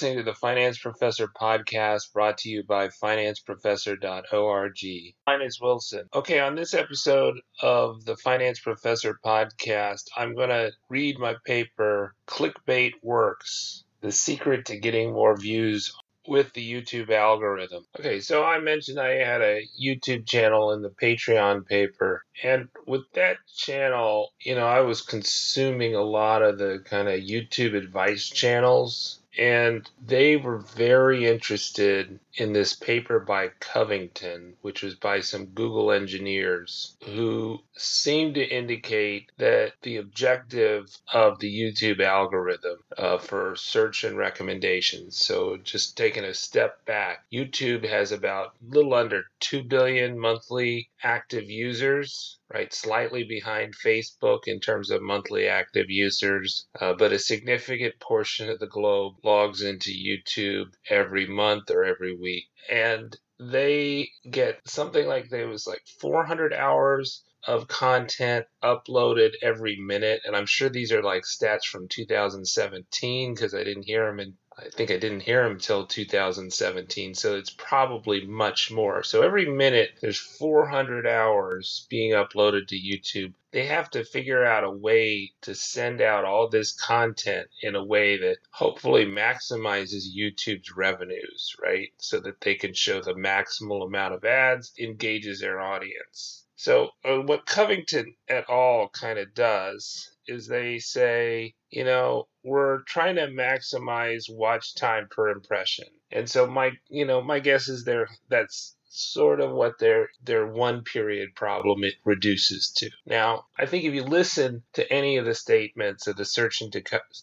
listening to the Finance Professor podcast brought to you by financeprofessor.org. My name is Wilson. Okay, on this episode of the Finance Professor podcast, I'm going to read my paper, Clickbait Works The Secret to Getting More Views with the YouTube algorithm. Okay, so I mentioned I had a YouTube channel in the Patreon paper, and with that channel, you know, I was consuming a lot of the kind of YouTube advice channels and they were very interested in this paper by Covington, which was by some Google engineers who seemed to indicate that the objective of the YouTube algorithm uh, for search and recommendations. So, just taking a step back, YouTube has about a little under 2 billion monthly active users right? Slightly behind Facebook in terms of monthly active users, uh, but a significant portion of the globe logs into YouTube every month or every week. And they get something like there was like 400 hours of content uploaded every minute. And I'm sure these are like stats from 2017 because I didn't hear them in I think I didn't hear him until 2017, so it's probably much more. So every minute there's 400 hours being uploaded to YouTube. They have to figure out a way to send out all this content in a way that hopefully maximizes YouTube's revenues, right? So that they can show the maximal amount of ads, engages their audience. So, uh, what Covington et al. kind of does is they say, you know, we're trying to maximize watch time per impression. And so my, you know, my guess is there that's sort of what their their one period problem it reduces to. Now, I think if you listen to any of the statements of the search and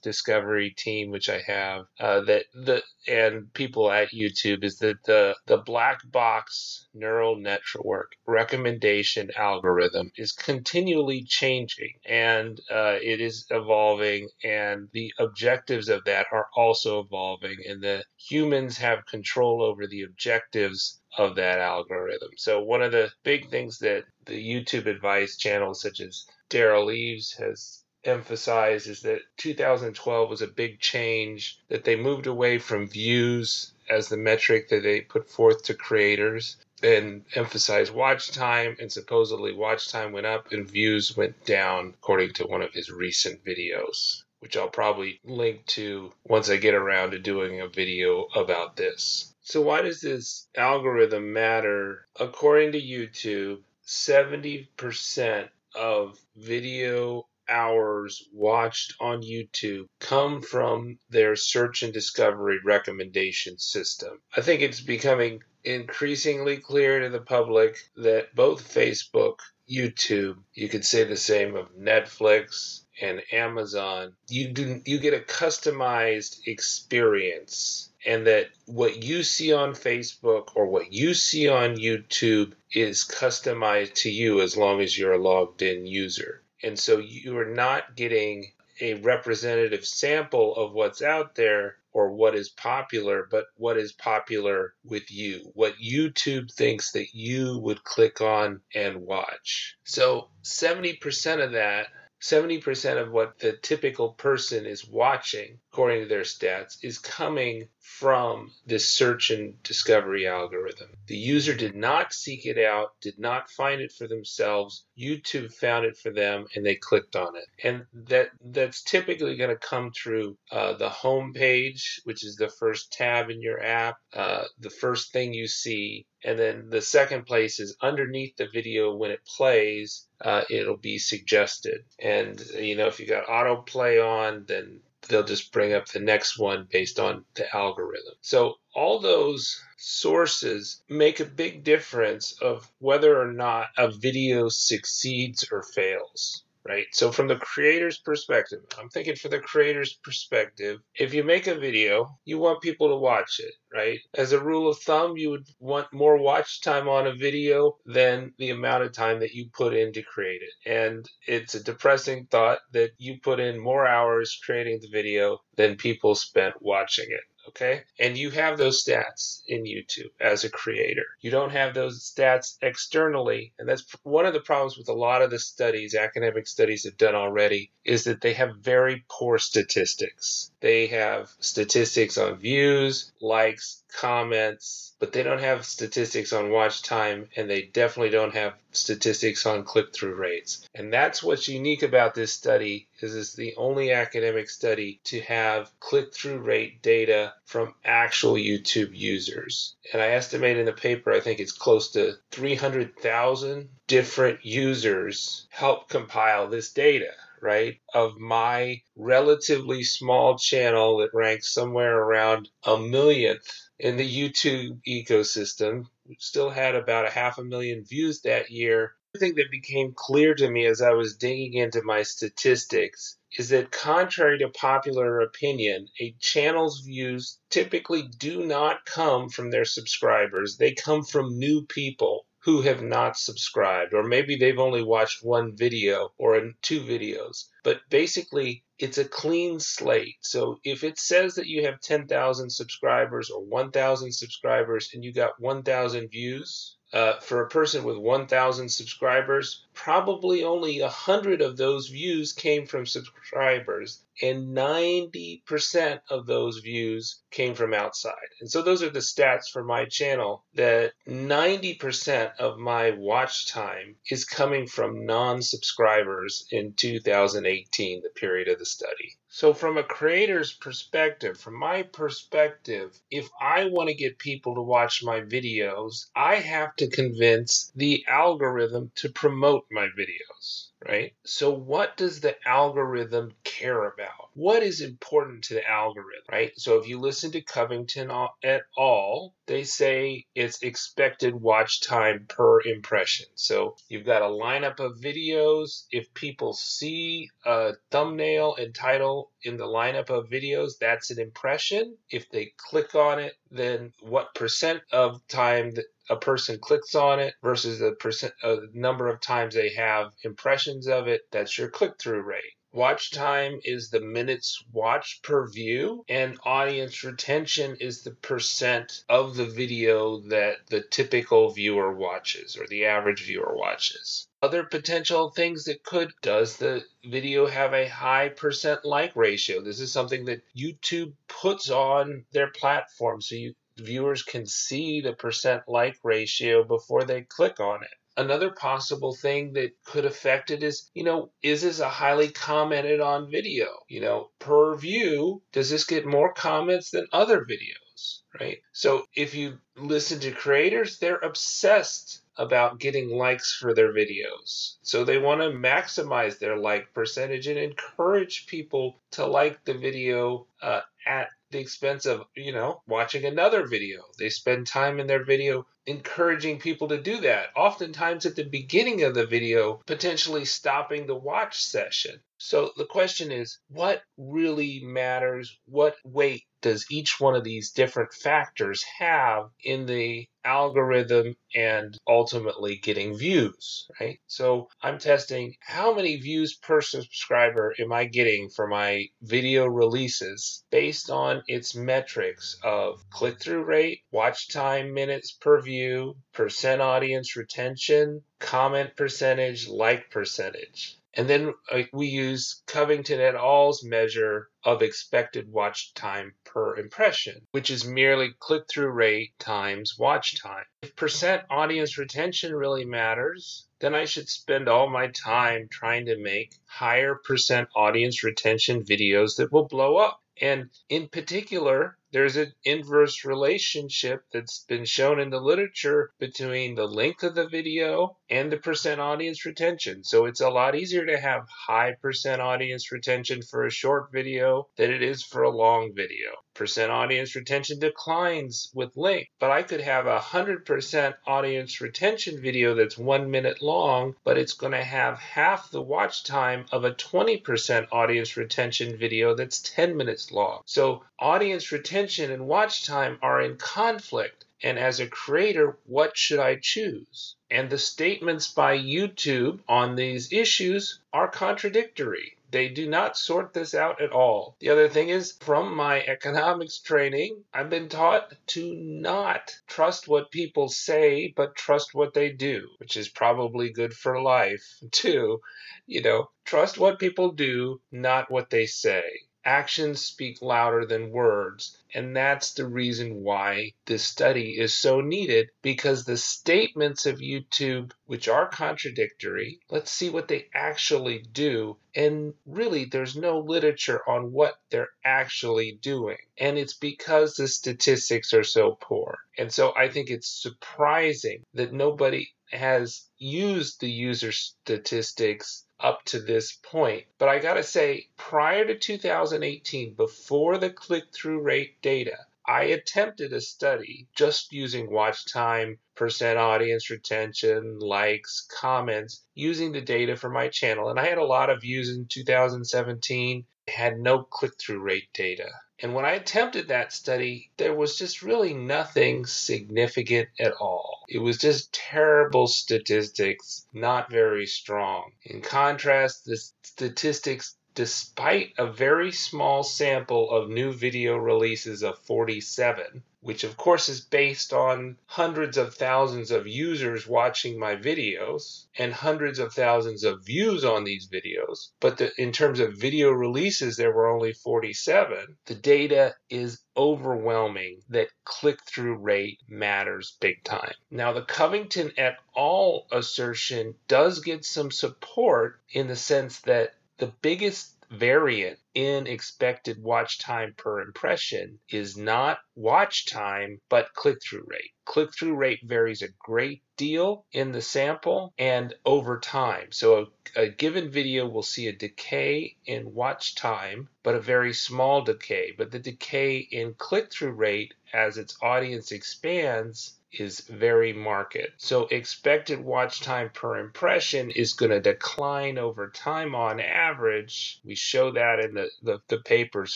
discovery team, which I have, uh, that the and people at YouTube is that the the black box neural network recommendation algorithm is continually changing and uh, it is evolving, and the objectives of that are also evolving, and the humans have control over the objectives of that algorithm. So one of the big things that the YouTube advice channels such as Derral Eves has emphasized is that 2012 was a big change that they moved away from views as the metric that they put forth to creators and emphasized watch time and supposedly watch time went up and views went down according to one of his recent videos which I'll probably link to once I get around to doing a video about this. So, why does this algorithm matter? According to YouTube, 70% of video hours watched on YouTube come from their search and discovery recommendation system. I think it's becoming increasingly clear to the public that both Facebook, YouTube, you could say the same of Netflix and Amazon, you do you get a customized experience and that what you see on Facebook or what you see on YouTube is customized to you as long as you're a logged in user. And so you are not getting a representative sample of what's out there or what is popular, but what is popular with you, what YouTube thinks that you would click on and watch. So 70% of that 70% of what the typical person is watching, according to their stats, is coming from this search and discovery algorithm. The user did not seek it out, did not find it for themselves. YouTube found it for them and they clicked on it. And that that's typically going to come through uh, the home page, which is the first tab in your app, uh, the first thing you see. And then the second place is underneath the video when it plays, uh, it'll be suggested. And, you know, if you got autoplay on, then they'll just bring up the next one based on the algorithm. So all those sources make a big difference of whether or not a video succeeds or fails right? So from the creator's perspective, I'm thinking for the creator's perspective, if you make a video, you want people to watch it, right? As a rule of thumb, you would want more watch time on a video than the amount of time that you put in to create it. And it's a depressing thought that you put in more hours creating the video than people spent watching it Okay. And you have those stats in YouTube as a creator. You don't have those stats externally. And that's one of the problems with a lot of the studies, academic studies have done already, is that they have very poor statistics. They have statistics on views, likes, comments, but they don't have statistics on watch time and they definitely don't have statistics on click-through rates. And that's what's unique about this study is it's the only academic study to have click-through rate data from actual YouTube users. And I estimate in the paper I think it's close to 300,000 different users help compile this data right, of my relatively small channel that ranks somewhere around a millionth in the YouTube ecosystem. Still had about a half a million views that year. The thing that became clear to me as I was digging into my statistics is that contrary to popular opinion, a channel's views typically do not come from their subscribers. They come from new people who have not subscribed, or maybe they've only watched one video or two videos. But basically, it's a clean slate. So if it says that you have 10,000 subscribers or 1,000 subscribers and you got 1,000 views, uh, for a person with 1,000 subscribers, probably only 100 of those views came from subscribers, and 90% of those views came from outside. And so those are the stats for my channel that 90% of my watch time is coming from non subscribers in 2018, the period of the study. So, from a creator's perspective, from my perspective, if I want to get people to watch my videos, I have to convince the algorithm to promote my videos right? So, what does the algorithm care about? What is important to the algorithm, right? So, if you listen to Covington et al., they say it's expected watch time per impression. So, you've got a lineup of videos. If people see a thumbnail and title in the lineup of videos, that's an impression. If they click on it, then what percent of time that a person clicks on it versus the percent uh, number of times they have impressions of it that's your click-through rate watch time is the minutes watched per view and audience retention is the percent of the video that the typical viewer watches or the average viewer watches other potential things that could does the video have a high percent like ratio this is something that youtube puts on their platform so you viewers can see the percent like ratio before they click on it. Another possible thing that could affect it is, you know, is this a highly commented on video? You know, per view, does this get more comments than other videos? Right? So if you listen to creators, they're obsessed about getting likes for their videos. So they want to maximize their like percentage and encourage people to like the video uh, at the expense of, you know, watching another video. They spend time in their video encouraging people to do that. Oftentimes at the beginning of the video, potentially stopping the watch session. So the question is, what really matters? What weight does each one of these different factors have in the algorithm and ultimately getting views, right? So I'm testing how many views per subscriber am I getting for my video releases based on its metrics of click through rate, watch time minutes per view, percent audience retention, comment percentage, like percentage. And then we use Covington et al.'s measure of expected watch time per impression, which is merely click through rate times watch time. If percent audience retention really matters, then I should spend all my time trying to make higher percent audience retention videos that will blow up. And in particular, there's an inverse relationship that's been shown in the literature between the length of the video and the percent audience retention. So it's a lot easier to have high percent audience retention for a short video than it is for a long video. Percent audience retention declines with length, but I could have a 100% audience retention video that's one minute long, but it's going to have half the watch time of a 20% audience retention video that's 10 minutes long. So audience retention and watch time are in conflict. And as a creator, what should I choose? And the statements by YouTube on these issues are contradictory. They do not sort this out at all. The other thing is, from my economics training, I've been taught to not trust what people say, but trust what they do, which is probably good for life too. You know, trust what people do, not what they say actions speak louder than words. And that's the reason why this study is so needed because the statements of YouTube, which are contradictory, let's see what they actually do. And really, there's no literature on what they're actually doing. And it's because the statistics are so poor. And so I think it's surprising that nobody has used the user statistics up to this point. But I gotta say, prior to 2018, before the click through rate data, I attempted a study just using watch time, percent audience retention, likes, comments, using the data for my channel. And I had a lot of views in 2017, had no click through rate data. And when I attempted that study, there was just really nothing significant at all. It was just terrible statistics, not very strong. In contrast, the statistics despite a very small sample of new video releases of 47, which of course is based on hundreds of thousands of users watching my videos and hundreds of thousands of views on these videos. But the, in terms of video releases, there were only 47. The data is overwhelming that click through rate matters big time. Now, the Covington et al. assertion does get some support in the sense that the biggest variant in expected watch time per impression is not watch time, but click through rate. Click through rate varies a great deal in the sample and over time. So a, a, given video will see a decay in watch time, but a very small decay. But the decay in click through rate as its audience expands is very market. So expected watch time per impression is going to decline over time on average. We show that in the, the, the paper's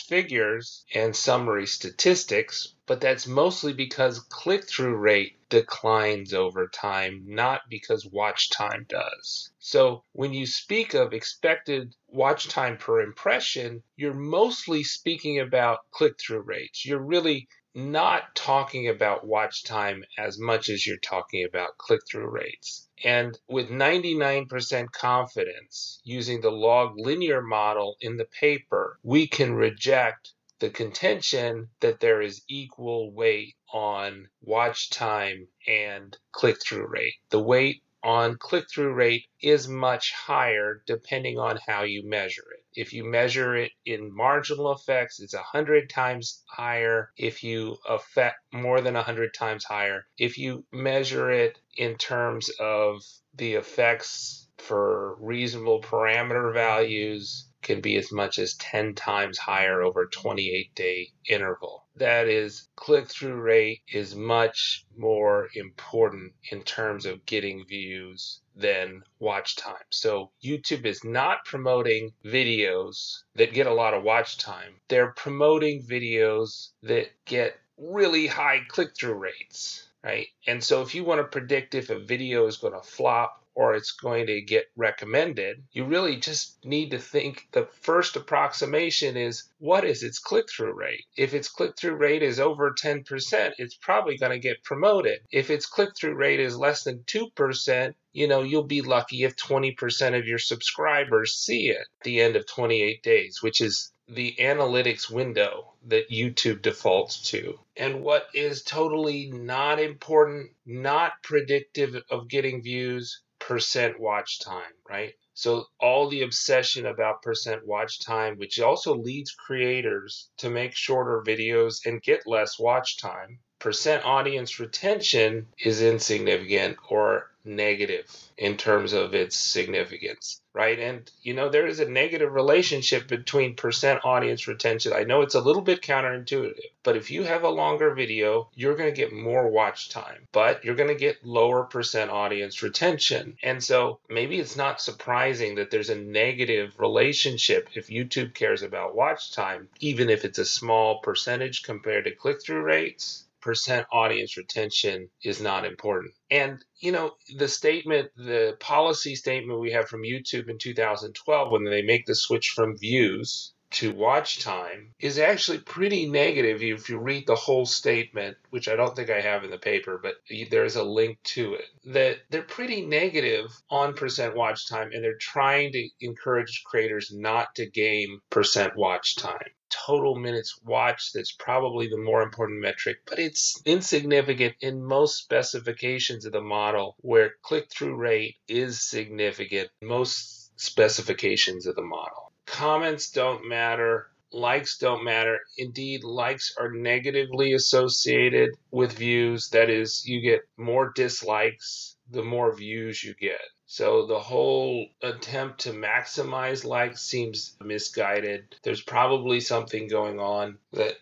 figures and summary statistics, but that's mostly because click through rate declines over time, not because watch time does. So when you speak of expected watch time per impression, you're mostly speaking about click through rates. You're really not talking about watch time as much as you're talking about click through rates. And with 99% confidence using the log linear model in the paper, we can reject the contention that there is equal weight on watch time and click through rate. The weight on click through rate is much higher depending on how you measure it. If you measure it in marginal effects, it's 100 times higher. If you affect more than 100 times higher, if you measure it in terms of the effects for reasonable parameter values, can be as much as 10 times higher over a 28 day interval. That is, click through rate is much more important in terms of getting views than watch time. So YouTube is not promoting videos that get a lot of watch time. They're promoting videos that get really high click through rates, right? And so if you want to predict if a video is going to flop or it's going to get recommended, you really just need to think the first approximation is what is its click through rate? If its click through rate is over 10%, it's probably going to get promoted. If its click through rate is less than 2%, you know, you'll be lucky if 20% of your subscribers see it at the end of 28 days, which is the analytics window that YouTube defaults to. And what is totally not important, not predictive of getting views, percent watch time, right? So all the obsession about percent watch time, which also leads creators to make shorter videos and get less watch time. Percent audience retention is insignificant or negative in terms of its significance, right? And, you know, there is a negative relationship between percent audience retention. I know it's a little bit counterintuitive, but if you have a longer video, you're going to get more watch time, but you're going to get lower percent audience retention. And so maybe it's not surprising that there's a negative relationship if YouTube cares about watch time, even if it's a small percentage compared to click through rates percent audience retention is not important. And, you know, the statement, the policy statement we have from YouTube in 2012 when they make the switch from views to watch time is actually pretty negative if you read the whole statement, which I don't think I have in the paper, but there's a link to it. That they're pretty negative on percent watch time and they're trying to encourage creators not to game percent watch time total minutes watched that's probably the more important metric, but it's insignificant in most specifications of the model where click through rate is significant. Most specifications of the model. Comments don't matter. Likes don't matter. Indeed, likes are negatively associated with views. That is, you get more dislikes the more views you get. So the whole attempt to maximize likes seems misguided. There's probably something going on that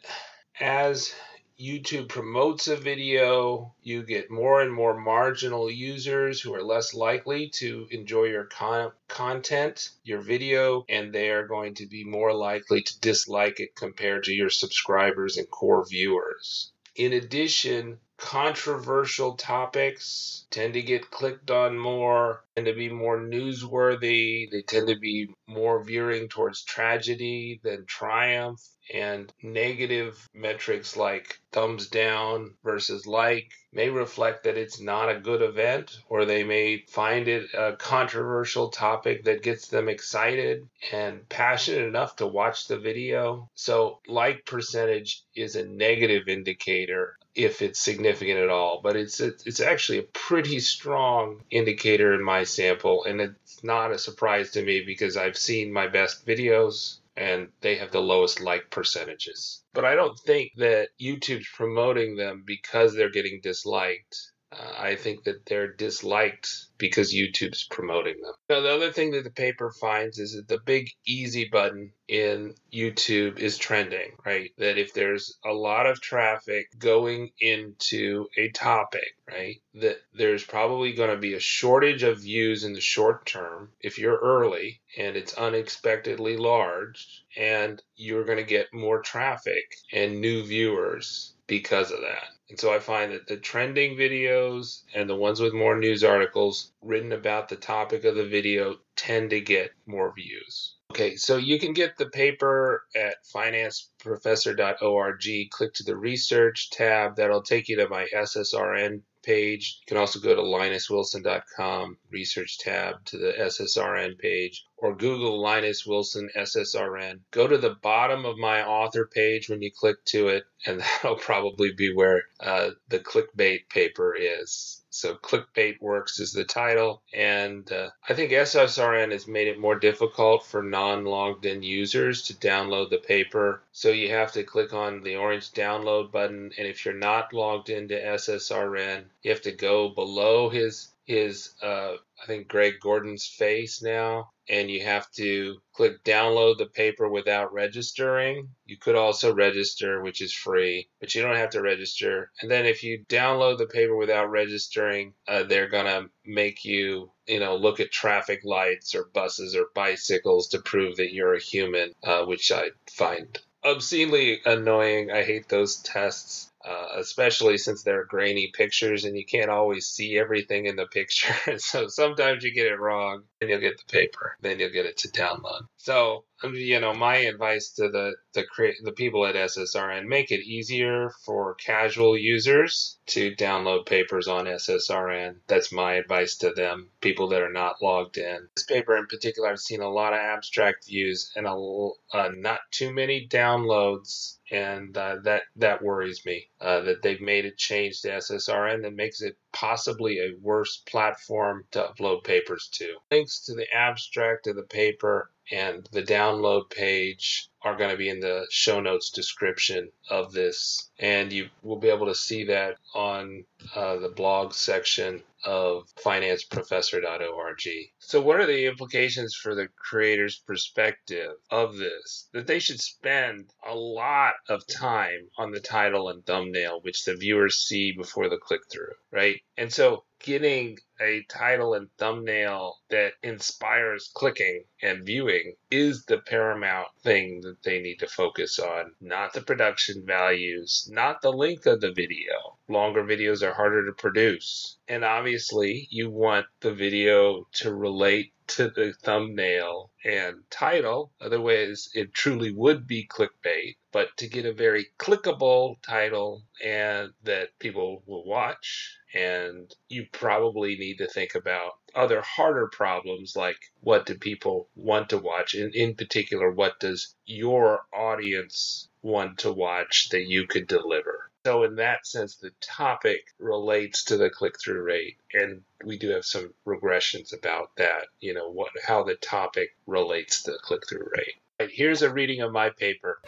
as YouTube promotes a video, you get more and more marginal users who are less likely to enjoy your con- content, your video, and they are going to be more likely to dislike it compared to your subscribers and core viewers. In addition, controversial topics tend to get clicked on more, tend to be more newsworthy. They tend to be more veering towards tragedy than triumph. And negative metrics like thumbs down versus like may reflect that it's not a good event, or they may find it a controversial topic that gets them excited and passionate enough to watch the video. So, like percentage is a negative indicator if it's significant at all, but it's it's actually a pretty strong indicator in my sample, and it's not a surprise to me because I've seen my best videos and they have the lowest like percentages. But I don't think that YouTube's promoting them because they're getting disliked. Uh, I think that they're disliked because YouTube's promoting them. Now, the other thing that the paper finds is that the big easy button in YouTube is trending, right? That if there's a lot of traffic going into a topic, right, that there's probably going to be a shortage of views in the short term if you're early and it's unexpectedly large, and you're going to get more traffic and new viewers because of that. And so I find that the trending videos and the ones with more news articles written about the topic of the video tend to get more views. Okay, so you can get the paper at financeprofessor.org. Click to the research tab. That'll take you to my SSRN page. You can also go to linuswilson.com, research tab to the SSRN page, or Google Linus Wilson SSRN. Go to the bottom of my author page when you click to it, and that'll probably be where uh, the clickbait paper is. So clickbait works is the title, and uh, I think SSRN has made it more difficult for non-logged in users to download the paper. So you have to click on the orange download button, and if you're not logged into SSRN, you have to go below his his uh, I think Greg Gordon's face now, and you have to click download the paper without registering. You could also register, which is free, but you don't have to register. And then if you download the paper without registering, uh, they're gonna make you, you know, look at traffic lights or buses or bicycles to prove that you're a human, uh, which I find obscenely annoying. I hate those tests uh, especially since they're grainy pictures and you can't always see everything in the picture. so sometimes you get it wrong and you'll get the paper, then you'll get it to download. So you know, my advice to the the the people at SSRN make it easier for casual users to download papers on SSRN. That's my advice to them, people that are not logged in. This paper in particular, I've seen a lot of abstract views and a uh, not too many downloads, and uh, that that worries me. Uh, that they've made a change to SSRN that makes it possibly a worse platform to upload papers to. Links to the abstract of the paper and the download page are going to be in the show notes description of this. And you will be able to see that on uh, the blog section of financeprofessor.org. So, what are the implications for the creator's perspective of this? That they should spend a lot of time on the title and thumbnail, which the viewers see before the click through, right? And so, getting a title and thumbnail that inspires clicking and viewing is the paramount thing that they need to focus on, not the production values, not the length of the video. Longer videos are harder to produce. And obviously, you want the video to relate to the thumbnail and title. Otherwise, it truly would be clickbait. But to get a very clickable title and that people will watch, and you probably need to think about other harder problems like what do people want to watch? and in particular, what does your audience want to watch that you could deliver? So, in that sense, the topic relates to the click through rate. And we do have some regressions about that, you know, what, how the topic relates to the click through rate. Right, here's a reading of my paper.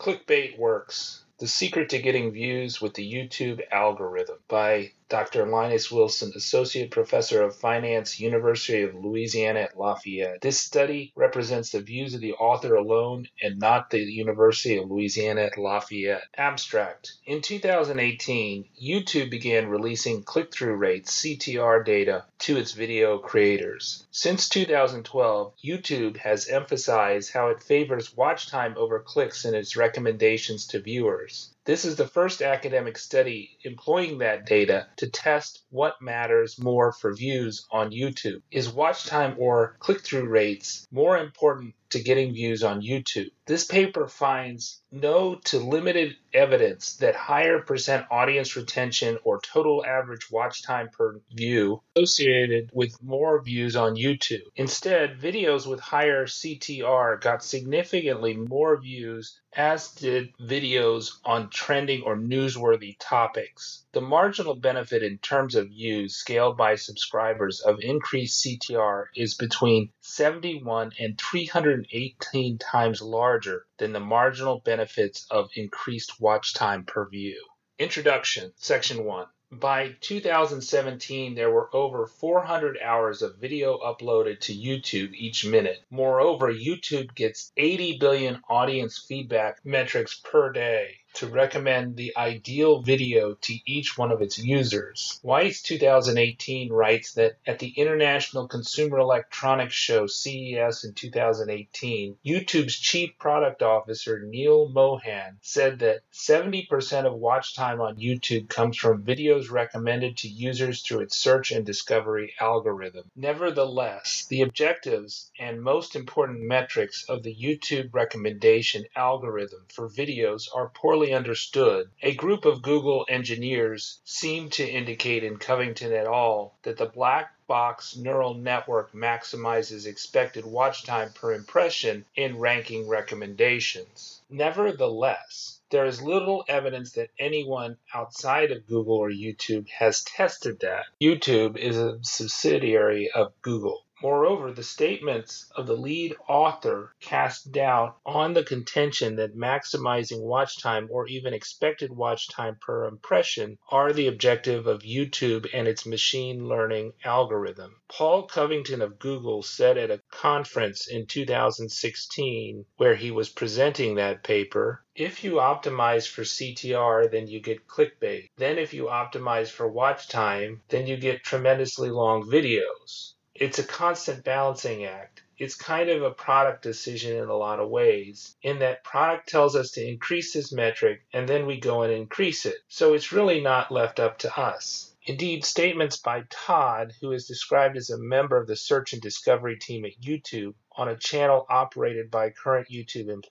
Clickbait works. The secret to getting views with the YouTube algorithm by Dr. Linus Wilson, Associate Professor of Finance, University of Louisiana at Lafayette. This study represents the views of the author alone and not the University of Louisiana at Lafayette. Abstract. In 2018, YouTube began releasing click through rates, CTR data, to its video creators. Since 2012, YouTube has emphasized how it favors watch time over clicks in its recommendations to viewers. This is the first academic study employing that data to test what matters more for views on YouTube. Is watch time or click through rates more important to getting views on YouTube? This paper finds no to limited evidence that higher percent audience retention or total average watch time per view associated with more views on YouTube. Instead, videos with higher CTR got significantly more views as did videos on trending or newsworthy topics. The marginal benefit in terms of views scaled by subscribers of increased CTR is between 71 and 318 times larger than the marginal benefits of increased watch time per view. Introduction, Section 1. By 2017, there were over 400 hours of video uploaded to YouTube each minute. Moreover, YouTube gets 80 billion audience feedback metrics per day to recommend the ideal video to each one of its users. Weiss 2018 writes that at the International Consumer Electronics Show CES in 2018, YouTube's chief product officer Neal Mohan said that 70% of watch time on YouTube comes from videos recommended to users through its search and discovery algorithm. Nevertheless, the objectives and most important metrics of the YouTube recommendation algorithm for videos are poorly understood, a group of Google engineers seemed to indicate in Covington et al. that the black box neural network maximizes expected watch time per impression in ranking recommendations. Nevertheless, there is little evidence that anyone outside of Google or YouTube has tested that. YouTube is a subsidiary of Google. Moreover, the statements of the lead author cast doubt on the contention that maximizing watch time or even expected watch time per impression are the objective of YouTube and its machine learning algorithm. Paul Covington of Google said at a conference in 2016 where he was presenting that paper if you optimize for CTR, then you get clickbait. Then, if you optimize for watch time, then you get tremendously long videos it's a constant balancing act. It's kind of a product decision in a lot of ways, in that product tells us to increase this metric and then we go and increase it. So it's really not left up to us. Indeed, statements by Todd, who is described as a member of the search and discovery team at YouTube on a channel operated by current YouTube employees,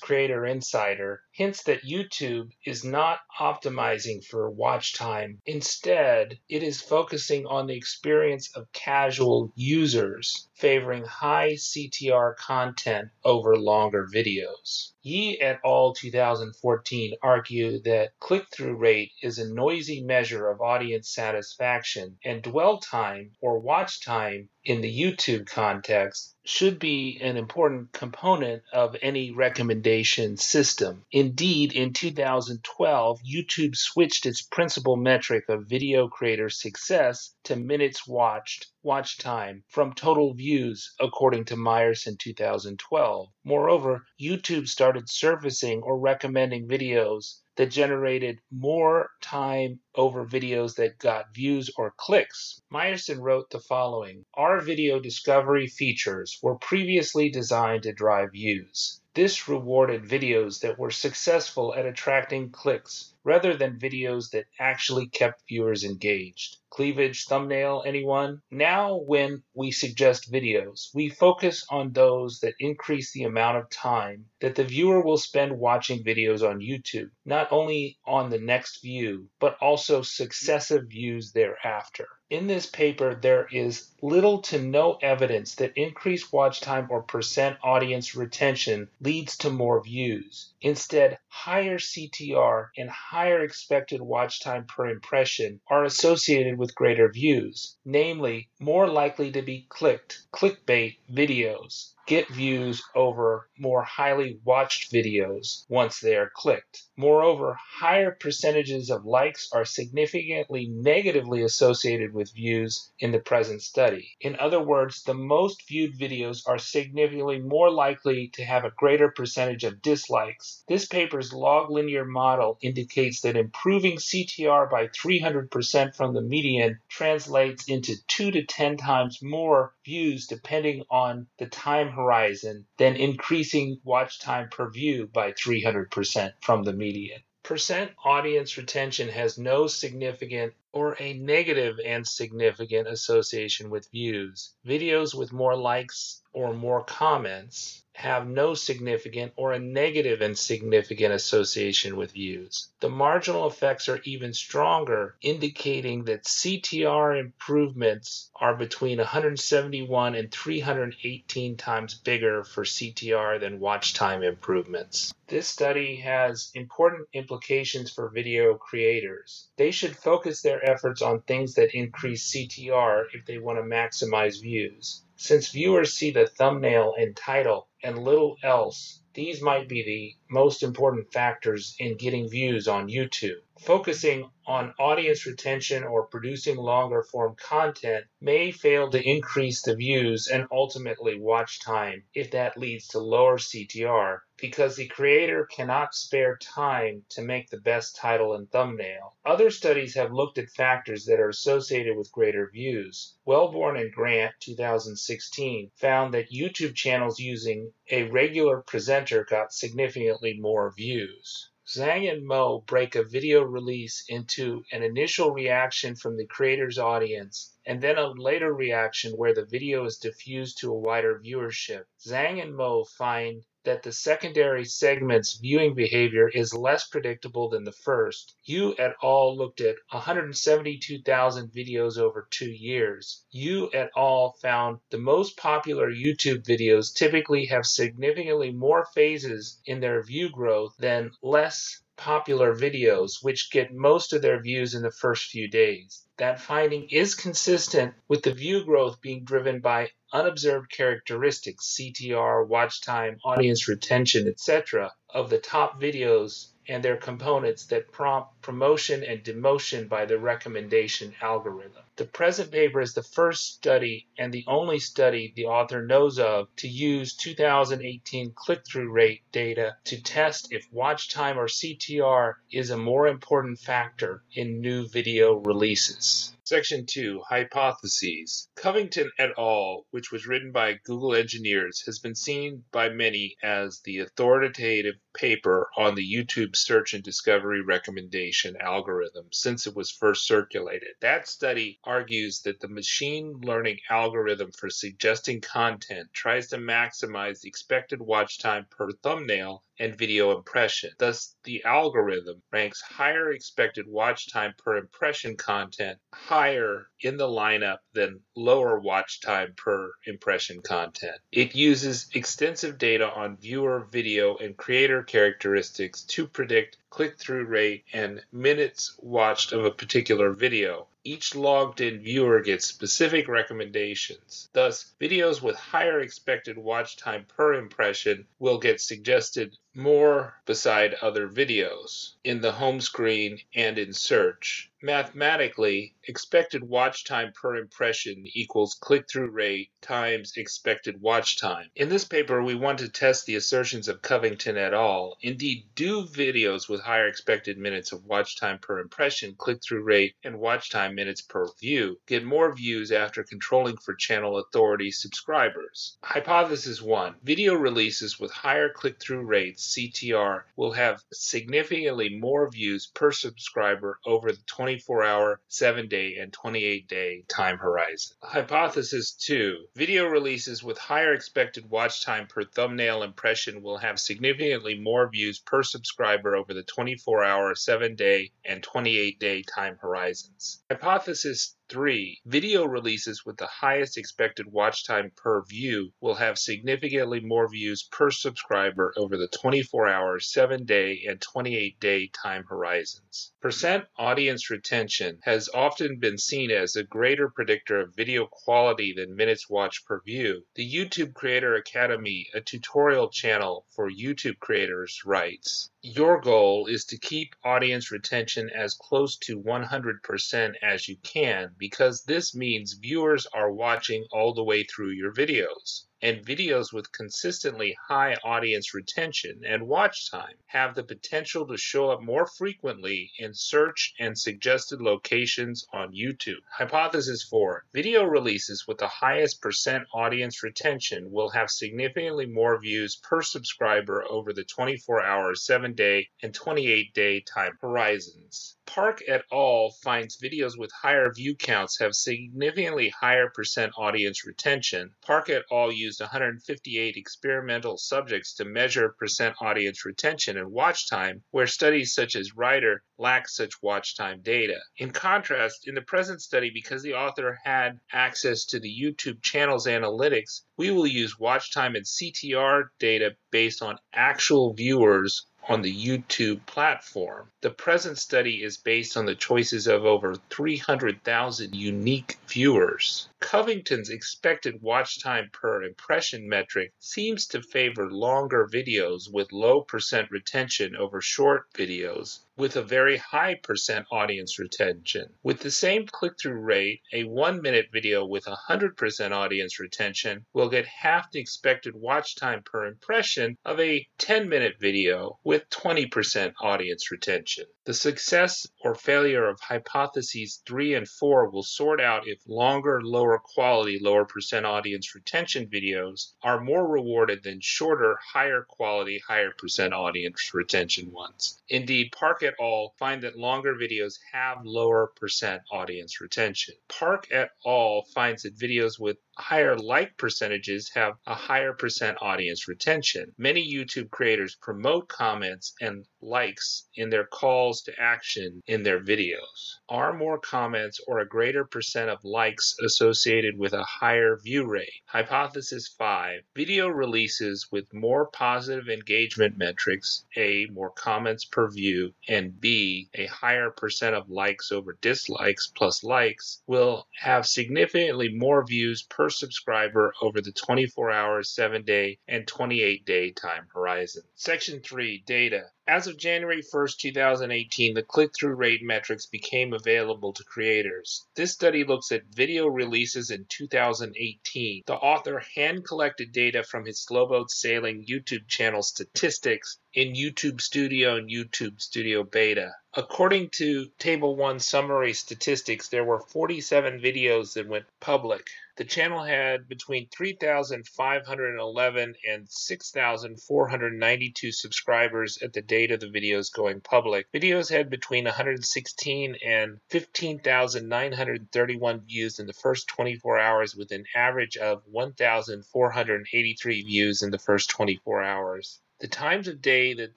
Creator Insider, hints that YouTube is not optimizing for watch time. Instead, it is focusing on the experience of casual users, favoring high CTR content over longer videos. Yi et al. 2014 argue that click through rate is a noisy measure of audience satisfaction, and dwell time or watch time in the YouTube context should be an important component of any recommendation system. Indeed, in 2012, YouTube switched its principal metric of video creator success to minutes watched, watch time, from total views, according to Myers in 2012. Moreover, YouTube started surfacing or recommending videos that generated more time over videos that got views or clicks. Meyerson wrote the following Our video discovery features were previously designed to drive views. This rewarded videos that were successful at attracting clicks rather than videos that actually kept viewers engaged. Cleavage thumbnail, anyone? Now, when we suggest videos, we focus on those that increase the amount of time that the viewer will spend watching videos on YouTube, not only on the next view, but also successive views thereafter. In this paper, there is little to no evidence that increased watch time or percent audience retention leads to more views. Instead, higher CTR and higher expected watch time per impression are associated with greater views, namely, more likely to be clicked, clickbait videos get views over more highly watched videos once they are clicked. Moreover, higher percentages of likes are significantly negatively associated with views in the present study. In other words, the most viewed videos are significantly more likely to have a greater percentage of dislikes. This paper's log linear model indicates that improving CTR by 300% from the median translates into 2 to 10 times more views depending on the time horizon than increasing watch time per view by 300% from the median. Percent audience retention has no significant or a negative and significant association with views. Videos with more likes or more comments have no significant or a negative and significant association with views. The marginal effects are even stronger, indicating that CTR improvements are between 171 and 318 times bigger for CTR than watch time improvements. This study has important implications for video creators. They should focus their efforts on things that increase CTR if they want to maximize views. Since viewers see the thumbnail and title and little else, these might be the most important factors in getting views on YouTube. Focusing on audience retention or producing longer form content may fail to increase the views and ultimately watch time if that leads to lower CTR because the creator cannot spare time to make the best title and thumbnail. Other studies have looked at factors that are associated with greater views. Welbourne and Grant 2016 found that YouTube channels using a regular presenter got significantly more views. Zhang and Mo break a video release into an initial reaction from the creator's audience and then a later reaction where the video is diffused to a wider viewership. Zhang and Mo find that the secondary segment's viewing behavior is less predictable than the first. Yu et al. looked at 172,000 videos over two years. Yu et al. found the most popular YouTube videos typically have significantly more phases in their view growth than less popular videos, which get most of their views in the first few days. That finding is consistent with the view growth being driven by unobserved characteristics, CTR, watch time, audience retention, etc., of the top videos and their components that prompt promotion and demotion by the recommendation algorithm. The present paper is the first study and the only study the author knows of to use 2018 click through rate data to test if watch time or CTR is a more important factor in new video releases. Section 2 Hypotheses. Covington et al., which was written by Google engineers, has been seen by many as the authoritative paper on the YouTube search and discovery recommendation algorithm since it was first circulated. That study argues that the machine learning algorithm for suggesting content tries to maximize the expected watch time per thumbnail and video impression. Thus, the algorithm ranks higher expected watch time per impression content higher in the lineup than lower watch time per impression content. It uses extensive data on viewer, video, and creator characteristics to predict click through rate and minutes watched of a particular video. Each logged in viewer gets specific recommendations. Thus, videos with higher expected watch time per impression will get suggested more beside other videos in the home screen and in search. Mathematically, expected watch time per impression equals click through rate times expected watch time. In this paper, we want to test the assertions of Covington et al. Indeed, do videos with higher expected minutes of watch time per impression, click through rate, and watch time minutes per view get more views after controlling for channel authority subscribers? Hypothesis 1 Video releases with higher click through rates, CTR, will have significantly more views per subscriber over the 20 24 hour, 7 day, and 28 day time horizon. Hypothesis 2 Video releases with higher expected watch time per thumbnail impression will have significantly more views per subscriber over the 24 hour, 7 day, and 28 day time horizons. Hypothesis 3. Video releases with the highest expected watch time per view will have significantly more views per subscriber over the 24 hour, 7 day, and 28 day time horizons. Percent audience retention has often been seen as a greater predictor of video quality than minutes watched per view. The YouTube Creator Academy, a tutorial channel for YouTube creators, writes Your goal is to keep audience retention as close to 100% as you can because this means viewers are watching all the way through your videos and videos with consistently high audience retention and watch time have the potential to show up more frequently in search and suggested locations on YouTube. Hypothesis 4 Video releases with the highest percent audience retention will have significantly more views per subscriber over the 24 hour, 7 day, and 28 day time horizons. Park et al. finds videos with higher view counts have significantly higher percent audience retention. Park et al. used used 158 experimental subjects to measure percent audience retention and watch time, where studies such as Writer lack such watch time data. In contrast, in the present study, because the author had access to the YouTube channel's analytics, we will use watch time and CTR data based on actual viewers on the YouTube platform. The present study is based on the choices of over 300,000 unique viewers. Covington's expected watch time per impression metric seems to favor longer videos with low percent retention over short videos with a very high percent audience retention. With the same click through rate, a one minute video with 100% audience retention will get half the expected watch time per impression of a 10 minute video with 20% audience retention. The success or failure of hypotheses 3 and 4 will sort out if longer, lower quality, lower percent audience retention videos are more rewarded than shorter, higher quality, higher percent audience retention ones. Indeed, Park et al. find that longer videos have lower percent audience retention. Park et al. finds that videos with higher like percentages have a higher percent audience retention. Many YouTube creators promote comments and likes in their calls to action in their videos. Are more comments or a greater percent of likes associated with a higher view rate? Hypothesis 5 Video releases with more positive engagement metrics, A, more comments per view, and B, a higher percent of likes over dislikes plus likes, will have significantly more views per per subscriber over the 24 hour, 7 day, and 28 day time horizon. Section 3 Data. As of January 1, 2018, the click through rate metrics became available to creators. This study looks at video releases in 2018. The author hand collected data from his Slowboat Sailing YouTube channel statistics in YouTube Studio and YouTube Studio Beta. According to Table 1 summary statistics, there were 47 videos that went public. The channel had between 3,511 and 6,492 subscribers at the date of the videos going public. Videos had between 116 and 15,931 views in the first 24 hours, with an average of 1,483 views in the first 24 hours. The times of day that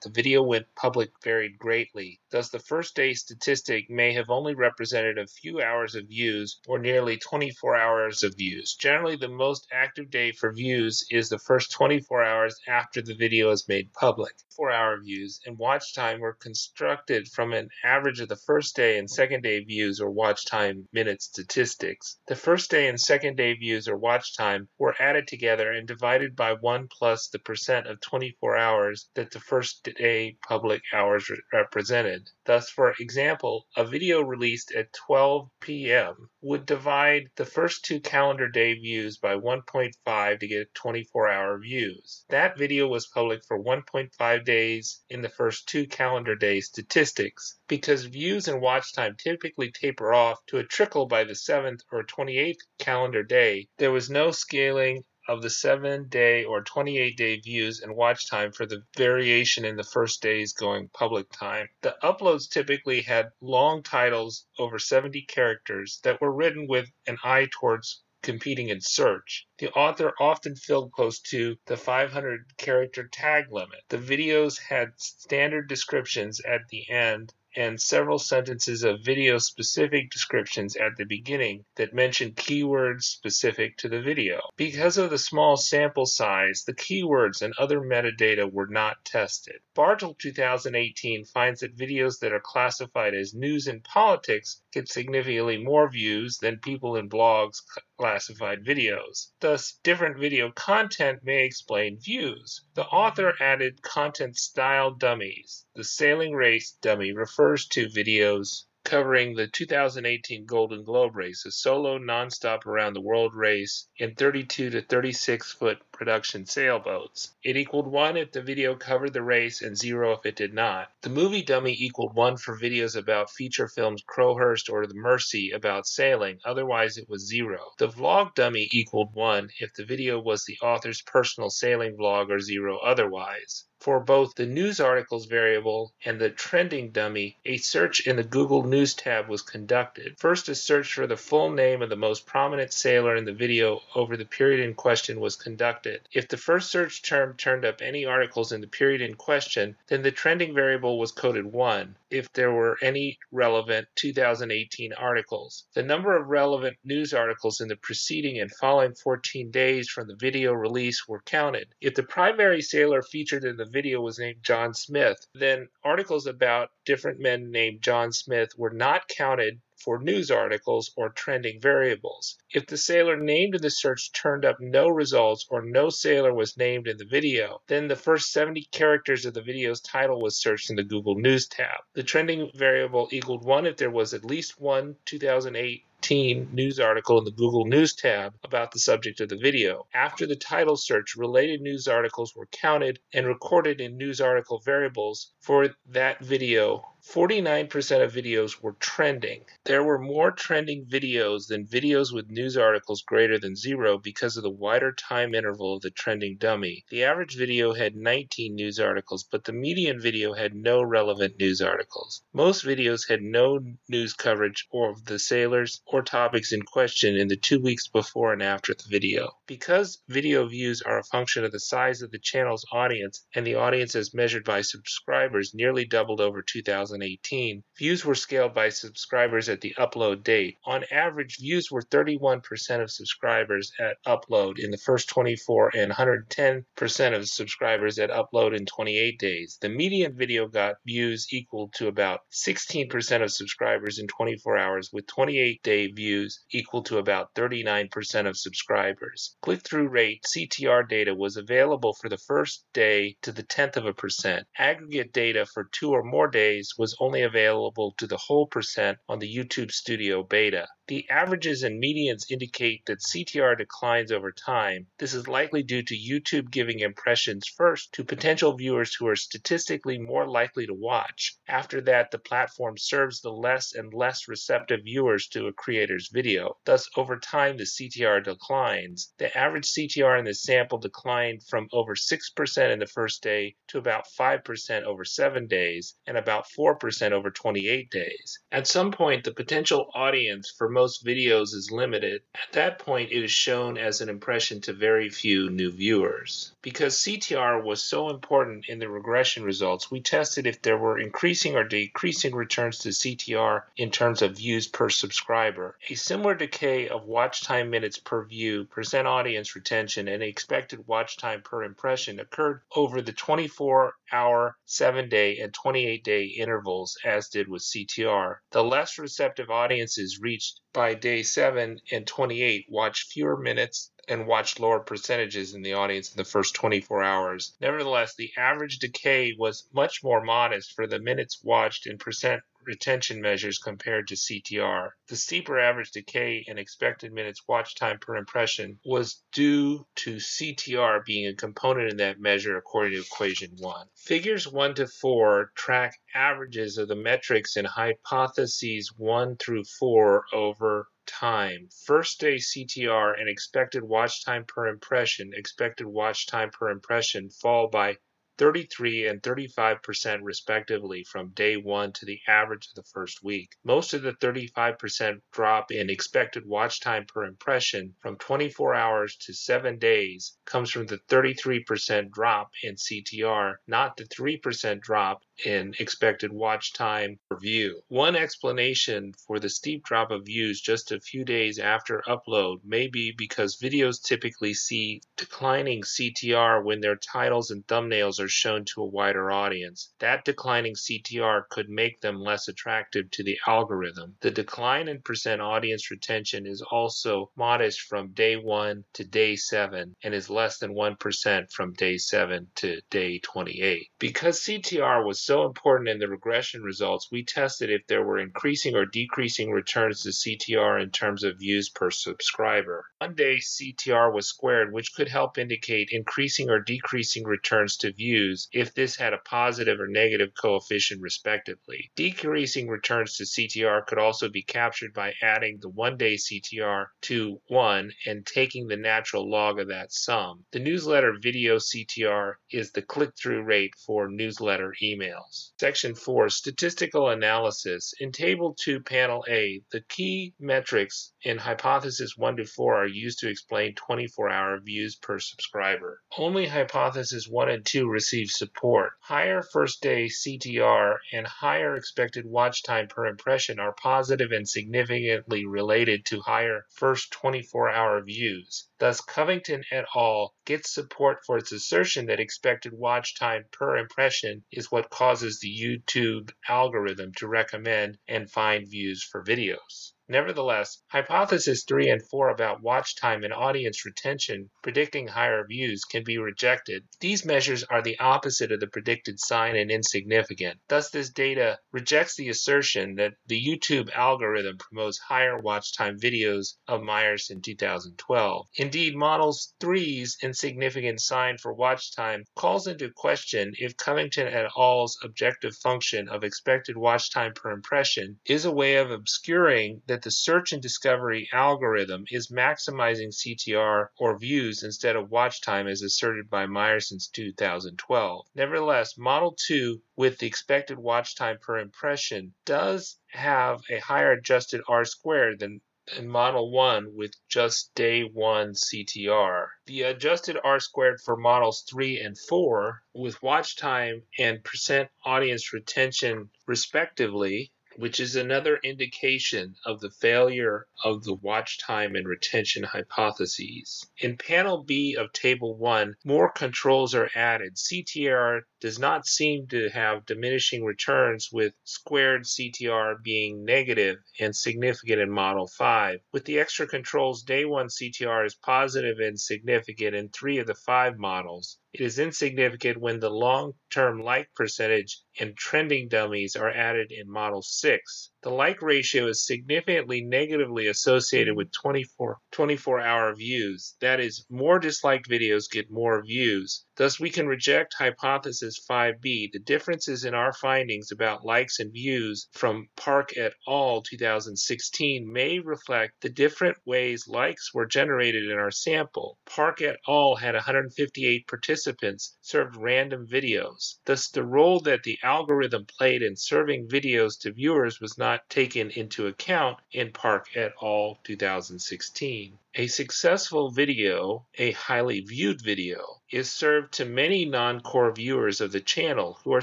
the video went public varied greatly, thus the first day statistic may have only represented a few hours of views or nearly 24 hours of views. Generally, the most active day for views is the first 24 hours after the video is made public. 4 hour views and watch time were constructed from an average of the first day and second day views or watch time minute statistics. The first day and second day views or watch time were added together and divided by 1 plus the percent of 24 hours hours that the first day public hours represented. Thus, for example, a video released at 12 p.m. would divide the first two calendar day views by 1.5 to get 24 hour views. That video was public for 1.5 days in the first two calendar day statistics. Because views and watch time typically taper off to a trickle by the 7th or 28th calendar day, there was no scaling of the seven day or 28 day views and watch time for the variation in the first day's going public time. The uploads typically had long titles over 70 characters that were written with an eye towards competing in search. The author often filled close to the 500 character tag limit. The videos had standard descriptions at the end and several sentences of video specific descriptions at the beginning that mention keywords specific to the video. Because of the small sample size, the keywords and other metadata were not tested. Bärtl 2018 finds that videos that are classified as news and politics get significantly more views than people in blogs classified videos. Thus, different video content may explain views. The author added content style dummies. The sailing race dummy refers to videos covering the 2018 Golden Globe race, a solo nonstop around the world race in 32 to 36 foot production sailboats. It equaled 1 if the video covered the race and 0 if it did not. The movie dummy equaled 1 for videos about feature films Crowhurst or The Mercy about sailing, otherwise it was 0. The vlog dummy equaled 1 if the video was the author's personal sailing vlog or 0 otherwise. For both the news articles variable and the trending dummy, a search in the Google News tab was conducted. First, a search for the full name of the most prominent sailor in the video over the period in question was conducted. If the first search term turned up any articles in the period in question, then the trending variable was coded 1 if there were any relevant 2018 articles. The number of relevant news articles in the preceding and following 14 days from the video release were counted. If the primary sailor featured in the video was named John Smith, then articles about different men named John Smith were not counted for news articles or trending variables. If the sailor named in the search turned up no results or no sailor was named in the video, then the first 70 characters of the video's title was searched in the Google News tab. The trending variable equaled 1 if there was at least one 2008 news article in the Google News tab about the subject of the video. After the title search, related news articles were counted and recorded in news article variables for that video 49% of videos were trending. There were more trending videos than videos with news articles greater than zero because of the wider time interval of the trending dummy. The average video had 19 news articles, but the median video had no relevant news articles. Most videos had no news coverage of the sailors or topics in question in the two weeks before and after the video. Because video views are a function of the size of the channel's audience and the audience as measured by subscribers nearly doubled over 2018, views were scaled by subscribers at the upload date. On average, views were 31% of subscribers at upload in the first 24 and 110% of subscribers at upload in 28 days. The median video got views equal to about 16% of subscribers in 24 hours, with 28 day views equal to about 39% of subscribers. Click through rate CTR data was available for the first day to the tenth of a percent. Aggregate data for two or more days was was only available to the whole percent on the YouTube Studio beta. The averages and medians indicate that CTR declines over time. This is likely due to YouTube giving impressions first to potential viewers who are statistically more likely to watch. After that, the platform serves the less and less receptive viewers to a creator's video. Thus, over time, the CTR declines. The average CTR in the sample declined from over 6% in the first day to about 5% over seven days and about 4% over 28 days. At some point, the potential audience for most videos is limited, at that point it is shown as an impression to very few new viewers. Because CTR was so important in the regression results, we tested if there were increasing or decreasing returns to CTR in terms of views per subscriber. A similar decay of watch time minutes per view, percent audience retention, and expected watch time per impression occurred over the 24 hour, 7 day, and 28 day intervals, as did with CTR. The less receptive audiences reached by day 7 and 28 watched fewer minutes and watched lower percentages in the audience in the first 24 hours. Nevertheless, the average decay was much more modest for the minutes watched in percent retention measures compared to CTR. The steeper average decay in expected minutes watch time per impression was due to CTR being a component in that measure according to equation 1. Figures 1 to 4 track averages of the metrics in hypotheses 1 through 4 over time. First day CTR and expected watch time per impression, expected watch time per impression fall by 33 and 35% respectively from day one to the average of the first week. Most of the 35% drop in expected watch time per impression from 24 hours to 7 days comes from the 33% drop in CTR, not the 3% drop in expected watch time per view. One explanation for the steep drop of views just a few days after upload may be because videos typically see declining CTR when their titles and thumbnails are shown to a wider audience, that declining CTR could make them less attractive to the algorithm. The decline in percent audience retention is also modest from day 1 to day 7 and is less than 1% from day 7 to day 28. Because CTR was so important in the regression results, we tested if there were increasing or decreasing returns to CTR in terms of views per subscriber. One day CTR was squared, which could help indicate increasing or decreasing returns to views if this had a positive or negative coefficient respectively. Decreasing returns to CTR could also be captured by adding the one day CTR to 1 and taking the natural log of that sum. The newsletter video CTR is the click through rate for newsletter emails. Section 4 Statistical Analysis. In Table 2, Panel A, the key metrics in Hypothesis 1 to 4 are used to explain 24 hour views per subscriber. Only Hypothesis 1 and 2 receive support. Higher first day CTR and higher expected watch time per impression are positive and significantly related to higher first 24 hour views. Thus, Covington et al. gets support for its assertion that expected watch time per impression is what causes the YouTube algorithm to recommend and find views for videos. Nevertheless, hypothesis 3 and 4 about watch time and audience retention predicting higher views can be rejected. These measures are the opposite of the predicted sign and insignificant. Thus, this data rejects the assertion that the YouTube algorithm promotes higher watch time videos of Meyerson 2012. Indeed, Models 3's insignificant sign for watch time calls into question if Covington et al.'s objective function of expected watch time per impression is a way of obscuring the that the search and discovery algorithm is maximizing CTR or views instead of watch time as asserted by Myers since 2012. Nevertheless, Model 2 with the expected watch time per impression does have a higher adjusted R squared than in Model 1 with just day 1 CTR. The adjusted R squared for Models 3 and 4 with watch time and percent audience retention respectively which is another indication of the failure of the watch time and retention hypotheses. In panel B of table 1, more controls are added. CTR does not seem to have diminishing returns with squared CTR being negative and significant in model 5. With the extra controls, day 1 CTR is positive and significant in 3 of the 5 models. It is insignificant when the long-term like percentage and trending dummies are added in model 6. The like ratio is significantly negatively associated with 24, 24 hour views. That is, more disliked videos get more views. Thus, we can reject hypothesis 5b. The differences in our findings about likes and views from Park et al. 2016 may reflect the different ways likes were generated in our sample. Park et al. had 158 participants served random videos. Thus, the role that the algorithm played in serving videos to viewers was not not taken into account in Park et al. 2016. A successful video, a highly viewed video, is served to many non core viewers of the channel who are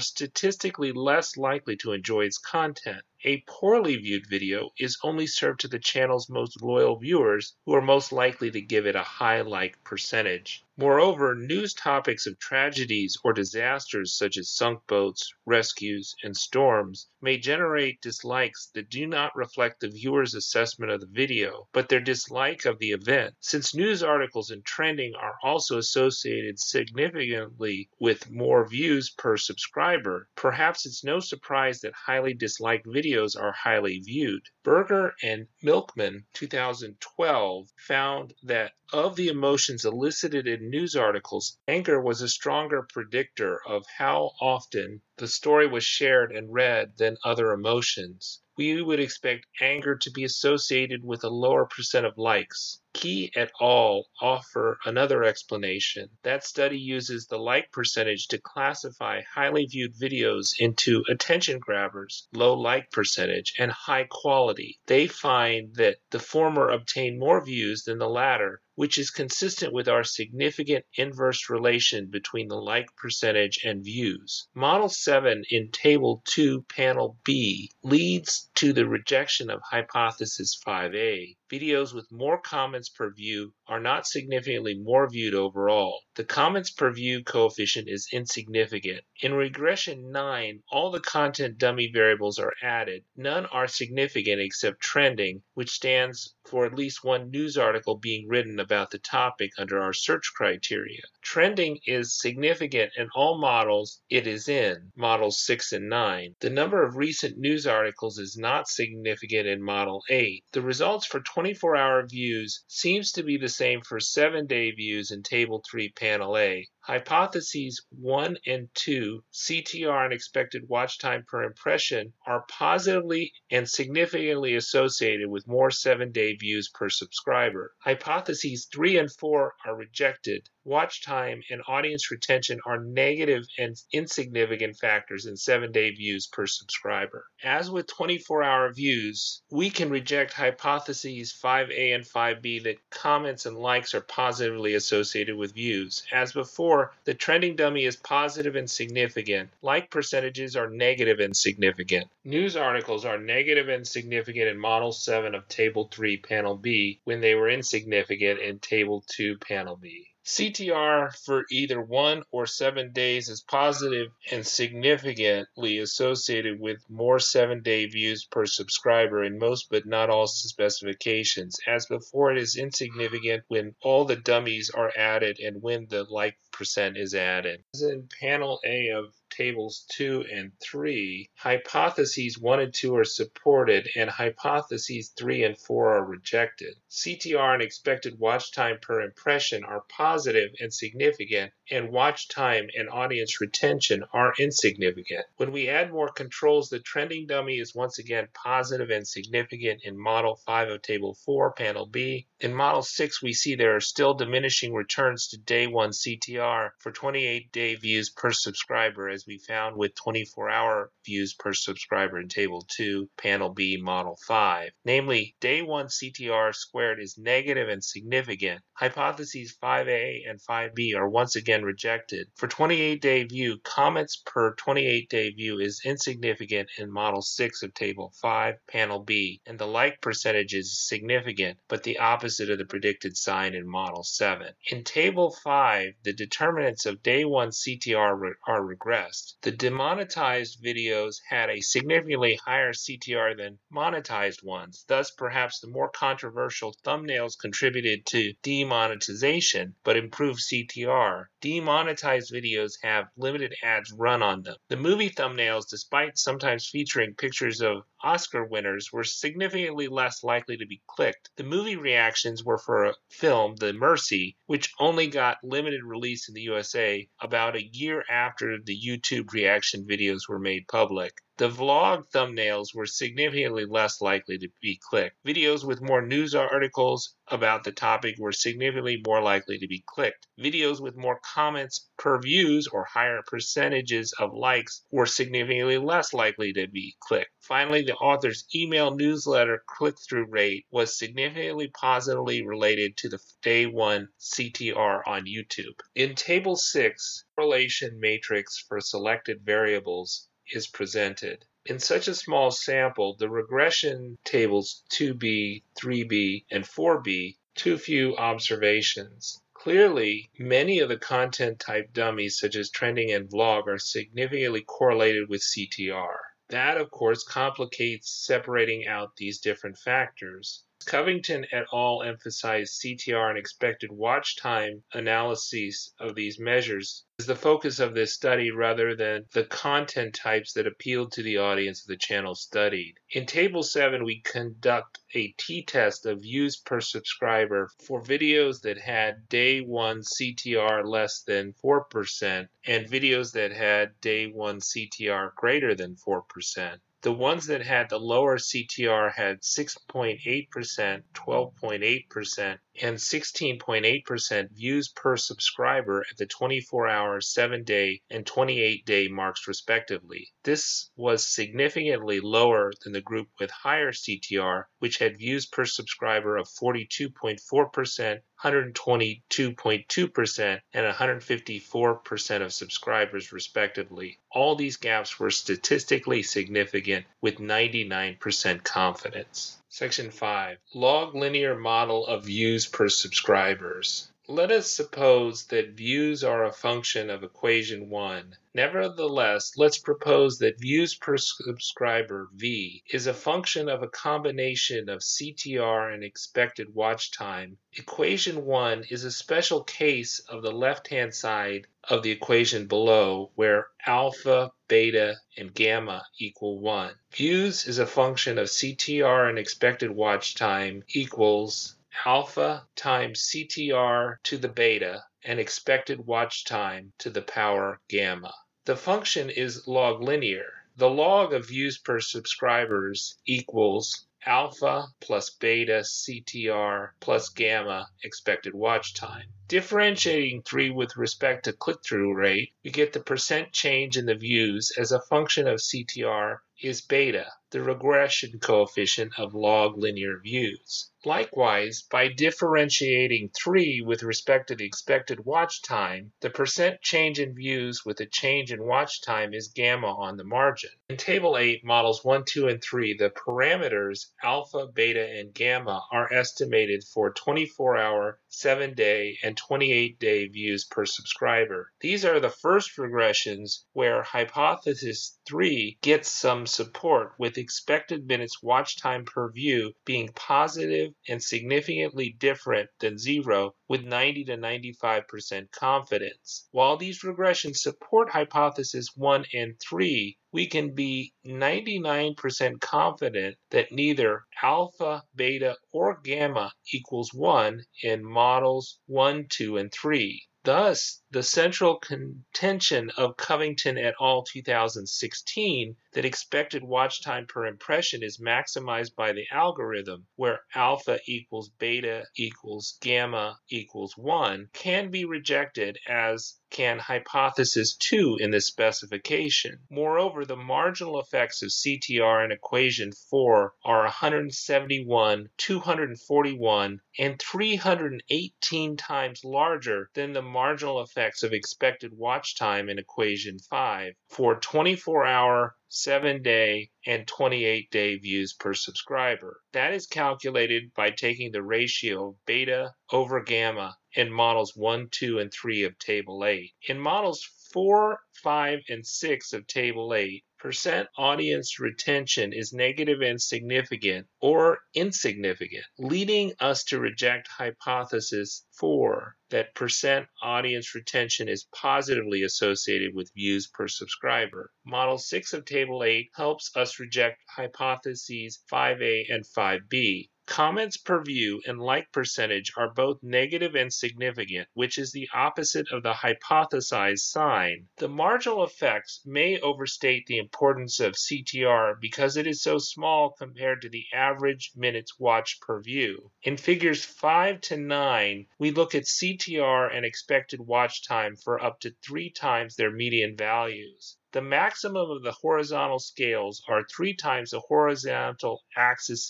statistically less likely to enjoy its content. A poorly viewed video is only served to the channel's most loyal viewers who are most likely to give it a high like percentage. Moreover, news topics of tragedies or disasters such as sunk boats, rescues, and storms may generate dislikes that do not reflect the viewer's assessment of the video, but their dislike of the event. Since news articles and trending are also associated significantly with more views per subscriber, perhaps it's no surprise that highly disliked videos are highly viewed. Berger and Milkman 2012 found that of the emotions elicited in news articles, anger was a stronger predictor of how often the story was shared and read than other emotions. We would expect anger to be associated with a lower percent of likes. Key et al. offer another explanation. That study uses the like percentage to classify highly viewed videos into attention grabbers, low like percentage, and high quality. They find that the former obtain more views than the latter, which is consistent with our significant inverse relation between the like percentage and views. Model 7 in Table 2, Panel B, leads to the rejection of hypothesis 5a. Videos with more comments per view are not significantly more viewed overall. The comments per view coefficient is insignificant. In regression 9, all the content dummy variables are added. None are significant except trending, which stands for at least one news article being written about the topic under our search criteria. Trending is significant in all models it is in, models 6 and 9. The number of recent news articles is not significant in model 8. The results for 24 hour views seems to be the same for 7 day views in table 3 panel A. Hypotheses 1 and 2, CTR and expected watch time per impression, are positively and significantly associated with more 7 day views per subscriber. Hypotheses 3 and 4 are rejected. Watch time and audience retention are negative and insignificant factors in 7 day views per subscriber. As with 24 hour views, we can reject hypotheses 5A and 5B that comments and likes are positively associated with views. As before, the trending dummy is positive and significant. Like percentages are negative and significant. News articles are negative and significant in Model 7 of Table 3, Panel B, when they were insignificant in Table 2, Panel B. CTR for either one or seven days is positive and significantly associated with more seven day views per subscriber in most but not all specifications. As before, it is insignificant when all the dummies are added and when the like percent is added. As in panel A of tables 2 and 3, hypotheses 1 and 2 are supported and hypotheses 3 and 4 are rejected. CTR and expected watch time per impression are positive and significant, and watch time and audience retention are insignificant. When we add more controls, the trending dummy is once again positive and significant in model 5 of table 4, panel B. In model 6, we see there are still diminishing returns to day 1 CTR for 28 day views per subscriber as we found with 24 hour views per subscriber in Table 2, Panel B, Model 5. Namely, day 1 CTR squared is negative and significant. Hypotheses 5A and 5B are once again rejected. For 28 day view, comments per 28 day view is insignificant in Model 6 of Table 5, Panel B, and the like percentage is significant, but the opposite of the predicted sign in Model 7. In Table 5, the determinants of day 1 CTR are regressed the demonetized videos had a significantly higher CTR than monetized ones. Thus, perhaps the more controversial thumbnails contributed to demonetization but improved CTR. Demonetized videos have limited ads run on them. The movie thumbnails, despite sometimes featuring pictures of Oscar winners were significantly less likely to be clicked. The movie reactions were for a film, The Mercy, which only got limited release in the USA about a year after the YouTube reaction videos were made public. The vlog thumbnails were significantly less likely to be clicked. Videos with more news articles about the topic were significantly more likely to be clicked. Videos with more comments per views or higher percentages of likes were significantly less likely to be clicked. Finally, the author's email newsletter click through rate was significantly positively related to the day one CTR on YouTube. In Table 6, correlation matrix for selected variables is presented. In such a small sample, the regression tables 2b, 3b, and 4b, too few observations. Clearly, many of the content type dummies, such as trending and vlog, are significantly correlated with CTR. That, of course, complicates separating out these different factors. Covington et al. emphasized CTR and expected watch time analyses of these measures as the focus of this study rather than the content types that appealed to the audience of the channel studied. In Table 7, we conduct a t-test of views per subscriber for videos that had day 1 CTR less than 4% and videos that had day 1 CTR greater than 4%. The ones that had the lower CTR had 6.8%, 12.8%, and 16.8% views per subscriber at the 24 hour, 7 day, and 28 day marks, respectively. This was significantly lower than the group with higher CTR, which had views per subscriber of 42.4%, 122.2%, and 154% of subscribers, respectively. All these gaps were statistically significant with 99% confidence. Section 5 Log linear model of views per subscribers. Let us suppose that views are a function of equation 1. Nevertheless, let's propose that views per subscriber V is a function of a combination of CTR and expected watch time. Equation 1 is a special case of the left-hand side of the equation below where alpha, beta, and gamma equal 1. Views is a function of CTR and expected watch time equals alpha times CTR to the beta and expected watch time to the power gamma. The function is log linear. The log of views per subscribers equals alpha plus beta CTR plus gamma expected watch time. Differentiating 3 with respect to click-through rate, we get the percent change in the views as a function of CTR is beta, the regression coefficient of log linear views. Likewise, by differentiating 3 with respect to the expected watch time, the percent change in views with a change in watch time is gamma on the margin. In Table 8, models 1, 2, and 3, the parameters alpha, beta, and gamma are estimated for 24-hour, 7-day, and 28-day views per subscriber. These are the first regressions where hypothesis 3 gets some support with expected minutes watch time per view being positive and significantly different than zero with 90 to 95% confidence. While these regressions support hypothesis 1 and 3, we can be 99% confident that neither alpha, beta, or gamma equals 1 in models 1, 2, and 3. Thus, the central contention of Covington et al. 2016 that expected watch time per impression is maximized by the algorithm, where alpha equals beta equals gamma equals 1, can be rejected as can hypothesis 2 in this specification. Moreover, the marginal effects of CTR in equation 4 are 171, 241, and 318 times larger than the marginal effects of expected watch time in equation 5 for 24 hour 7 day, and 28 day views per subscriber. That is calculated by taking the ratio of beta over gamma in models 1, 2, and 3 of Table 8. In models 4, 5, and 6 of Table 8, percent audience retention is negative and significant or insignificant, leading us to reject hypothesis 4 that percent audience retention is positively associated with views per subscriber. Model 6 of Table 8 helps us reject hypotheses 5a and 5b. Comments per view and like percentage are both negative and significant, which is the opposite of the hypothesized sign. The marginal effects may overstate the importance of CTR because it is so small compared to the average minutes watched per view. In figures 5 to 9, we look at CTR and expected watch time for up to three times their median values. The maximum of the horizontal scales are three times the horizontal axes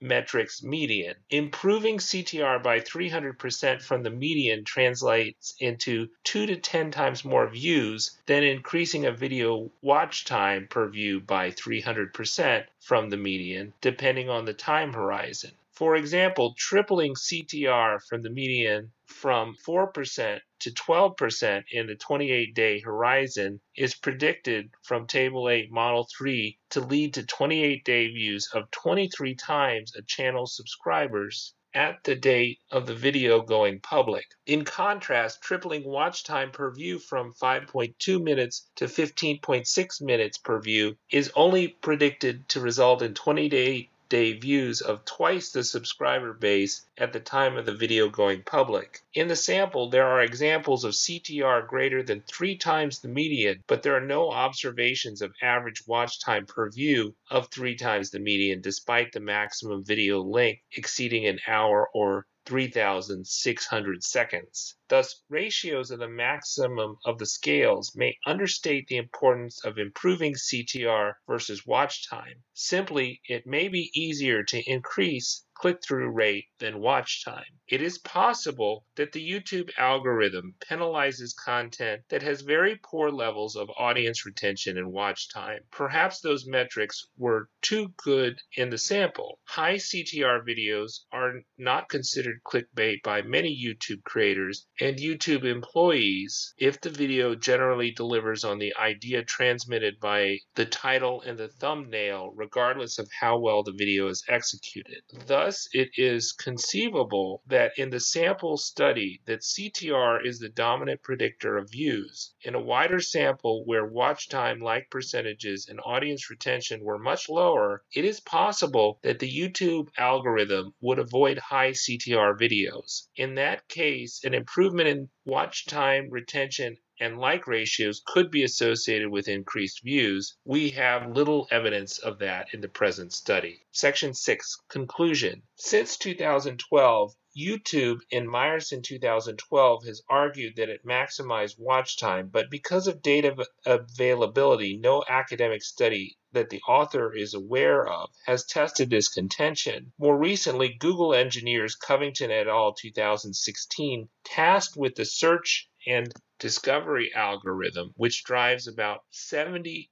metrics median. Improving CTR by 300% from the median translates into 2 to 10 times more views than increasing a video watch time per view by 300% from the median, depending on the time horizon. For example, tripling CTR from the median from 4% to 12% in the 28 day horizon is predicted from Table 8, Model 3 to lead to 28 day views of 23 times a channel's subscribers at the date of the video going public. In contrast, tripling watch time per view from 5.2 minutes to 15.6 minutes per view is only predicted to result in 28 day views of twice the subscriber base at the time of the video going public. In the sample, there are examples of CTR greater than three times the median, but there are no observations of average watch time per view of three times the median, despite the maximum video length exceeding an hour or 3,600 seconds. Thus, ratios of the maximum of the scales may understate the importance of improving CTR versus watch time. Simply, it may be easier to increase click through rate than watch time. It is possible that the YouTube algorithm penalizes content that has very poor levels of audience retention and watch time. Perhaps those metrics were too good in the sample. High CTR videos are not considered clickbait by many YouTube creators and YouTube employees if the video generally delivers on the idea transmitted by the title and the thumbnail, regardless of how well the video is executed. Thus, it is conceivable that in the sample study that CTR is the dominant predictor of views. In a wider sample where watch time, like percentages, and audience retention were much lower, it is possible that the YouTube algorithm would avoid high CTR videos. In that case, an improvement in watch time, retention, and like ratios could be associated with increased views, we have little evidence of that in the present study. Section 6 Conclusion Since 2012, YouTube in Meyerson 2012 has argued that it maximized watch time, but because of data availability, no academic study that the author is aware of has tested this contention. More recently, Google engineers Covington et al. 2016 tasked with the search and discovery algorithm, which drives about 70%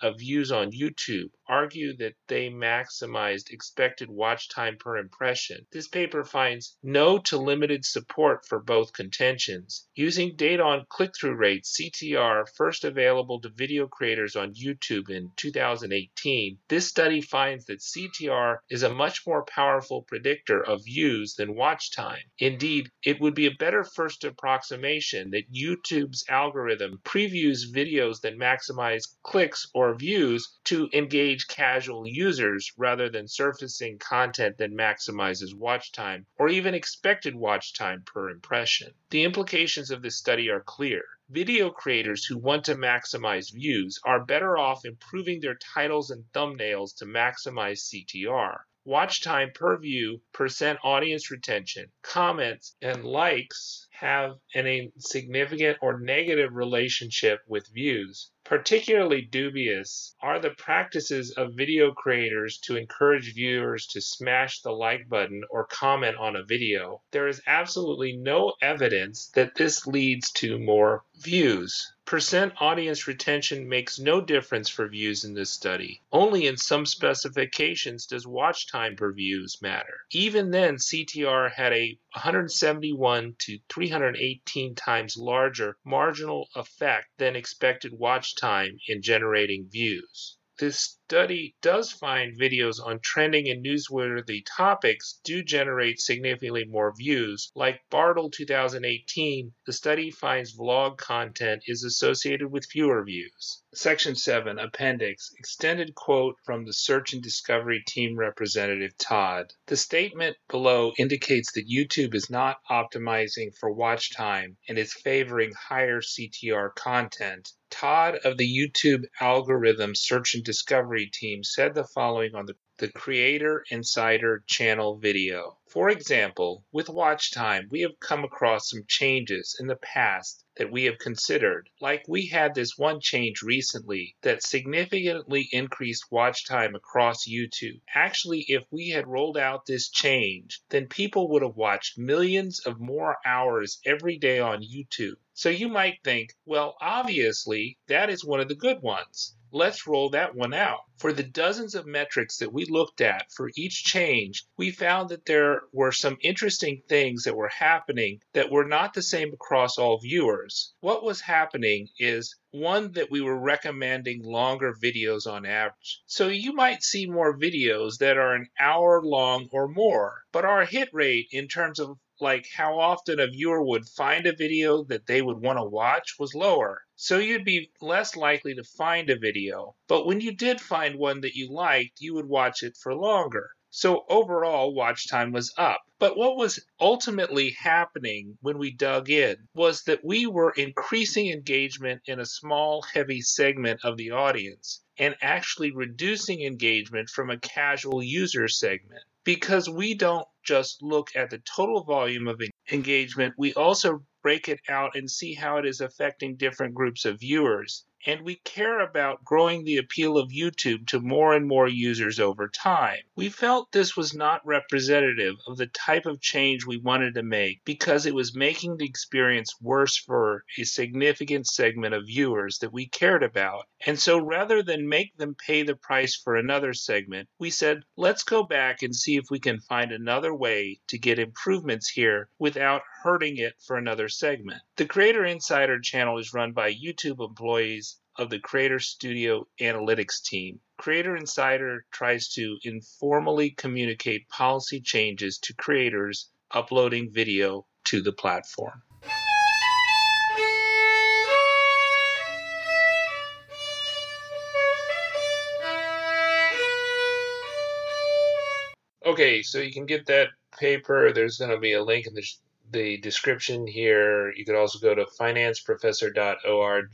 of views on YouTube, argue that they maximized expected watch time per impression. This paper finds no to limited support for both contentions. Using data on click through rates, CTR, first available to video creators on YouTube in 2018, this study finds that CTR is a much more powerful predictor of views than watch time. Indeed, it would be a better first approximation that YouTube YouTube's algorithm previews videos that maximize clicks or views to engage casual users rather than surfacing content that maximizes watch time or even expected watch time per impression. The implications of this study are clear. Video creators who want to maximize views are better off improving their titles and thumbnails to maximize CTR watch time per view, percent audience retention, comments, and likes have an significant or negative relationship with views. Particularly dubious are the practices of video creators to encourage viewers to smash the like button or comment on a video. There is absolutely no evidence that this leads to more views. Percent audience retention makes no difference for views in this study. Only in some specifications does watch time per views matter. Even then, CTR had a 171 to 318 times larger marginal effect than expected watch time in generating views. This study does find videos on trending and newsworthy topics do generate significantly more views. Like Bärtl 2018, the study finds vlog content is associated with fewer views. Section 7, Appendix, extended quote from the Search and Discovery Team representative Todd. The statement below indicates that YouTube is not optimizing for watch time and is favoring higher CTR content. Todd of the YouTube algorithm search and discovery team said the following on the, the Creator Insider channel video. For example, with watch time, we have come across some changes in the past that we have considered. Like we had this one change recently that significantly increased watch time across YouTube. Actually, if we had rolled out this change, then people would have watched millions of more hours every day on YouTube. So you might think, well, obviously, that is one of the good ones. Let's roll that one out. For the dozens of metrics that we looked at for each change, we found that there were some interesting things that were happening that were not the same across all viewers. What was happening is one that we were recommending longer videos on average. So you might see more videos that are an hour long or more, but our hit rate in terms of like how often a viewer would find a video that they would want to watch was lower. So you'd be less likely to find a video. But when you did find one that you liked, you would watch it for longer. So overall, watch time was up. But what was ultimately happening when we dug in was that we were increasing engagement in a small, heavy segment of the audience and actually reducing engagement from a casual user segment because we don't just look at the total volume of engagement, we also break it out and see how it is affecting different groups of viewers and we care about growing the appeal of YouTube to more and more users over time. We felt this was not representative of the type of change we wanted to make because it was making the experience worse for a significant segment of viewers that we cared about. And so rather than make them pay the price for another segment, we said, let's go back and see if we can find another way to get improvements here without hurting it for another segment. The Creator Insider channel is run by YouTube employees of the Creator Studio Analytics team. Creator Insider tries to informally communicate policy changes to creators uploading video to the platform. Okay, so you can get that paper. There's going to be a link in the the description here. You could also go to financeprofessor.org,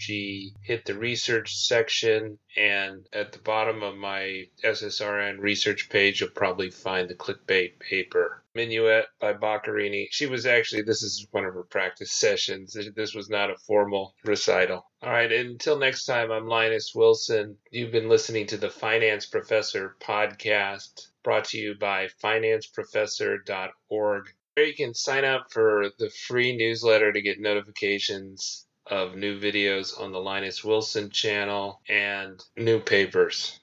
hit the research section, and at the bottom of my SSRN research page, you'll probably find the clickbait paper. Minuet by Boccherini. She was actually, this is one of her practice sessions. This was not a formal recital. All right, until next time, I'm Linus Wilson. You've been listening to the Finance Professor podcast brought to you by financeprofessor.org you can sign up for the free newsletter to get notifications of new videos on the Linus Wilson channel and new papers.